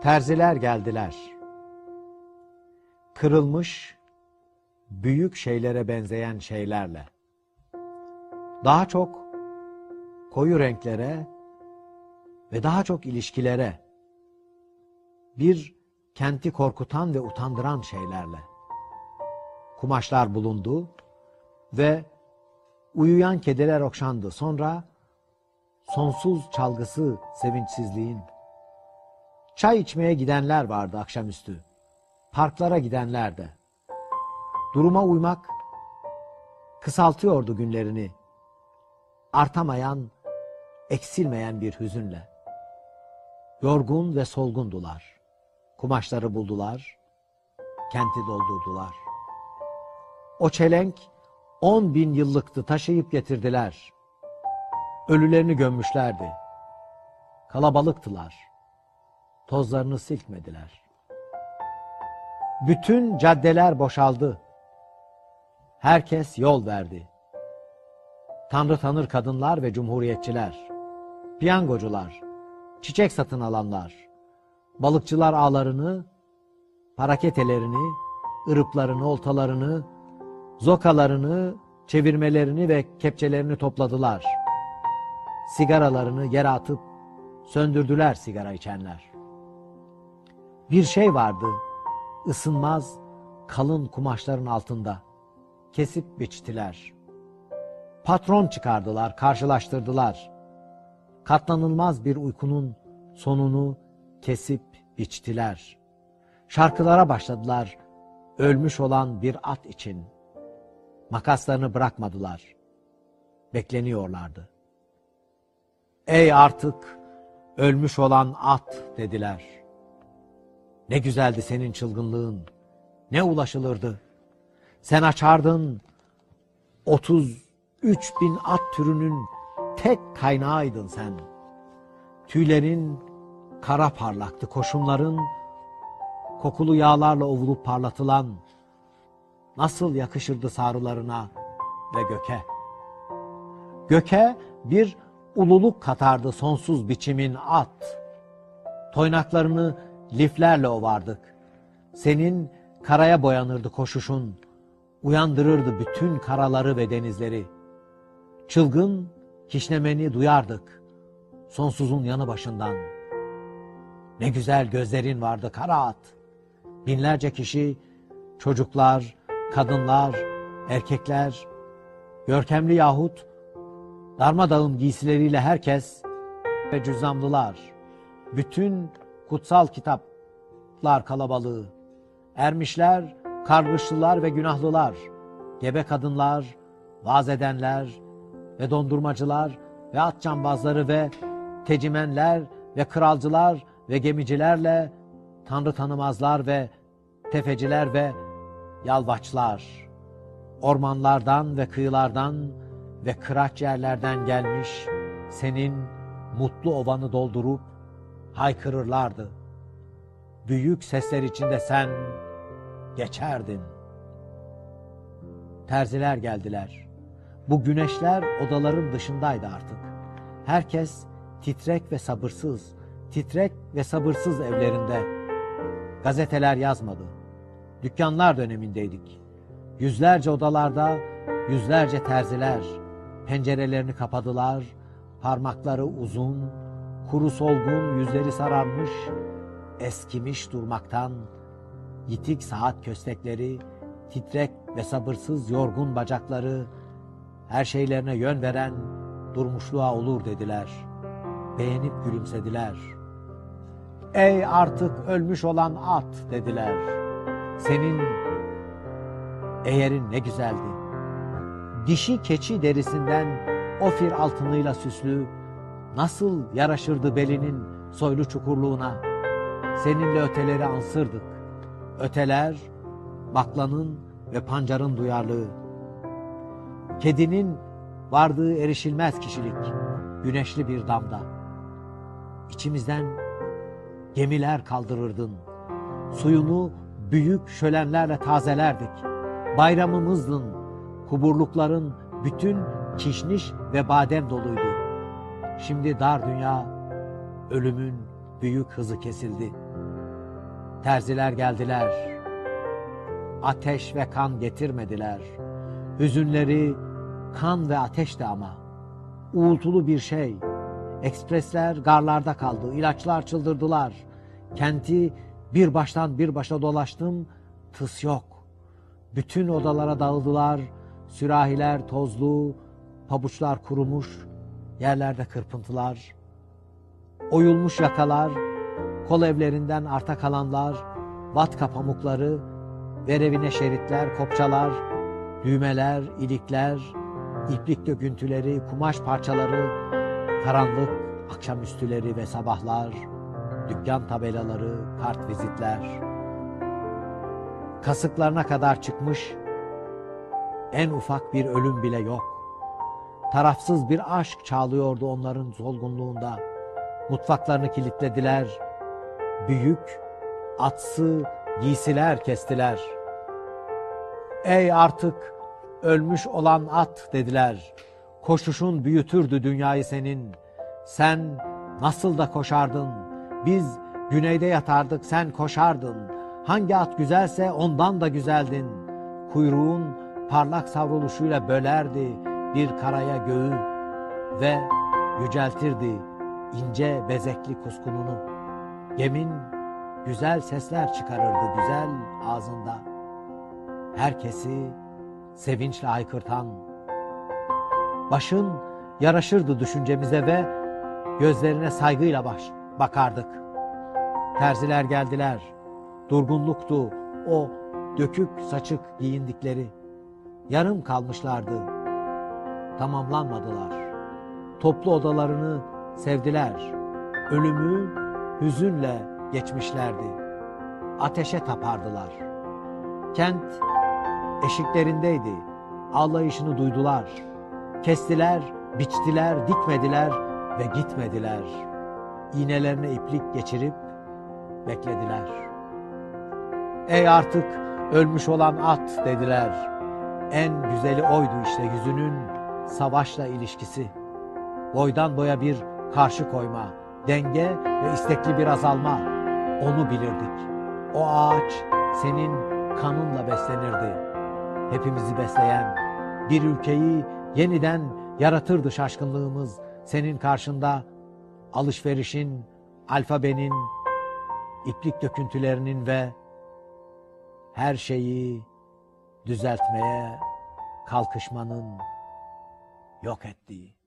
Terziler geldiler. Kırılmış, büyük şeylere benzeyen şeylerle. Daha çok koyu renklere ve daha çok ilişkilere, bir kenti korkutan ve utandıran şeylerle. Kumaşlar bulundu ve uyuyan kediler okşandı. Sonra sonsuz çalgısı sevinçsizliğin. Çay içmeye gidenler vardı akşamüstü. Parklara gidenler de. Duruma uymak kısaltıyordu günlerini. Artamayan, eksilmeyen bir hüzünle. Yorgun ve solgundular. Kumaşları buldular, kenti doldurdular. O çelenk on bin yıllıktı taşıyıp getirdiler. Ölülerini gömmüşlerdi. Kalabalıktılar. Tozlarını silkmediler. Bütün caddeler boşaldı. Herkes yol verdi. Tanrı tanır kadınlar ve cumhuriyetçiler, piyangocular, çiçek satın alanlar, balıkçılar ağlarını, paraketelerini, ırıplarını, oltalarını, zokalarını, çevirmelerini ve kepçelerini topladılar. Sigaralarını yere atıp söndürdüler sigara içenler. Bir şey vardı, ısınmaz, kalın kumaşların altında. Kesip biçtiler. Patron çıkardılar, karşılaştırdılar. Katlanılmaz bir uykunun sonunu kesip biçtiler. Şarkılara başladılar, ölmüş olan bir at için. Makaslarını bırakmadılar. Bekleniyorlardı. Ey artık ölmüş olan at dediler. Ne güzeldi senin çılgınlığın. Ne ulaşılırdı. Sen açardın 33 bin at türünün tek kaynağıydın sen. Tüylerin kara parlaktı, koşumların kokulu yağlarla ovulup parlatılan nasıl yakışırdı sarılarına ve göke. Göke bir ululuk katardı sonsuz biçimin at. Toynaklarını liflerle ovardık. Senin karaya boyanırdı koşuşun, uyandırırdı bütün karaları ve denizleri. Çılgın kişnemeni duyardık, sonsuzun yanı başından. Ne güzel gözlerin vardı kara at. Binlerce kişi, çocuklar, kadınlar, erkekler, görkemli yahut darmadağın giysileriyle herkes ve cüzzamlılar, bütün kutsal kitaplar kalabalığı, ermişler, kargışlılar ve günahlılar, gebe kadınlar, vaaz edenler ve dondurmacılar ve at cambazları ve tecimenler ve kralcılar ve gemicilerle tanrı tanımazlar ve tefeciler ve yalvaçlar, ormanlardan ve kıyılardan ve kıraç yerlerden gelmiş senin mutlu ovanı doldurup haykırırlardı. Büyük sesler içinde sen geçerdin. Terziler geldiler. Bu güneşler odaların dışındaydı artık. Herkes titrek ve sabırsız, titrek ve sabırsız evlerinde. Gazeteler yazmadı. Dükkanlar dönemindeydik. Yüzlerce odalarda yüzlerce terziler pencerelerini kapadılar, parmakları uzun, kuru solgun yüzleri sararmış, eskimiş durmaktan, yitik saat köstekleri, titrek ve sabırsız yorgun bacakları, her şeylerine yön veren durmuşluğa olur dediler. Beğenip gülümsediler. Ey artık ölmüş olan at dediler. Senin eğerin ne güzeldi. Dişi keçi derisinden ofir altınıyla süslü, nasıl yaraşırdı belinin soylu çukurluğuna. Seninle öteleri ansırdık. Öteler, baklanın ve pancarın duyarlığı. Kedinin vardığı erişilmez kişilik, güneşli bir damda. İçimizden gemiler kaldırırdın. Suyunu büyük şölenlerle tazelerdik. Bayramımızdın, kuburlukların bütün kişniş ve badem doluydu. Şimdi dar dünya, ölümün büyük hızı kesildi. Terziler geldiler. Ateş ve kan getirmediler. Hüzünleri kan ve ateşti ama. Uğultulu bir şey. Ekspresler garlarda kaldı. İlaçlar çıldırdılar. Kenti bir baştan bir başa dolaştım. Tıs yok. Bütün odalara dağıldılar. Sürahiler tozlu, pabuçlar kurumuş, yerlerde kırpıntılar. Oyulmuş yakalar, kol evlerinden arta kalanlar, vatka pamukları, verevine şeritler, kopçalar, düğmeler, ilikler, iplik döküntüleri, kumaş parçaları, karanlık akşamüstüleri ve sabahlar, dükkan tabelaları, kart vizitler. Kasıklarına kadar çıkmış, en ufak bir ölüm bile yok. Tarafsız bir aşk çağlıyordu onların solgunluğunda. Mutfaklarını kilitlediler. Büyük, atsı giysiler kestiler. Ey artık ölmüş olan at dediler. Koşuşun büyütürdü dünyayı senin. Sen nasıl da koşardın. Biz güneyde yatardık sen koşardın. Hangi at güzelse ondan da güzeldin. Kuyruğun parlak savruluşuyla bölerdi bir karaya göğü ve yüceltirdi ince bezekli kuskununu. Gemin güzel sesler çıkarırdı güzel ağzında. Herkesi sevinçle haykırtan. Başın yaraşırdı düşüncemize ve gözlerine saygıyla baş, bakardık. Terziler geldiler. Durgunluktu o dökük saçık giyindikleri. Yarım kalmışlardı. Tamamlanmadılar. Toplu odalarını sevdiler. Ölümü hüzünle geçmişlerdi. Ateşe tapardılar. Kent eşiklerindeydi. Ağlayışını duydular. Kestiler, biçtiler, dikmediler ve gitmediler. İğnelerine iplik geçirip beklediler. Ey artık ölmüş olan at dediler. En güzeli oydu işte yüzünün savaşla ilişkisi. Boydan boya bir karşı koyma, denge ve istekli bir azalma. Onu bilirdik. O ağaç senin kanınla beslenirdi. Hepimizi besleyen bir ülkeyi yeniden yaratırdı şaşkınlığımız. Senin karşında alışverişin, alfabenin, iplik döküntülerinin ve her şeyi düzeltmeye kalkışmanın yok ettiği.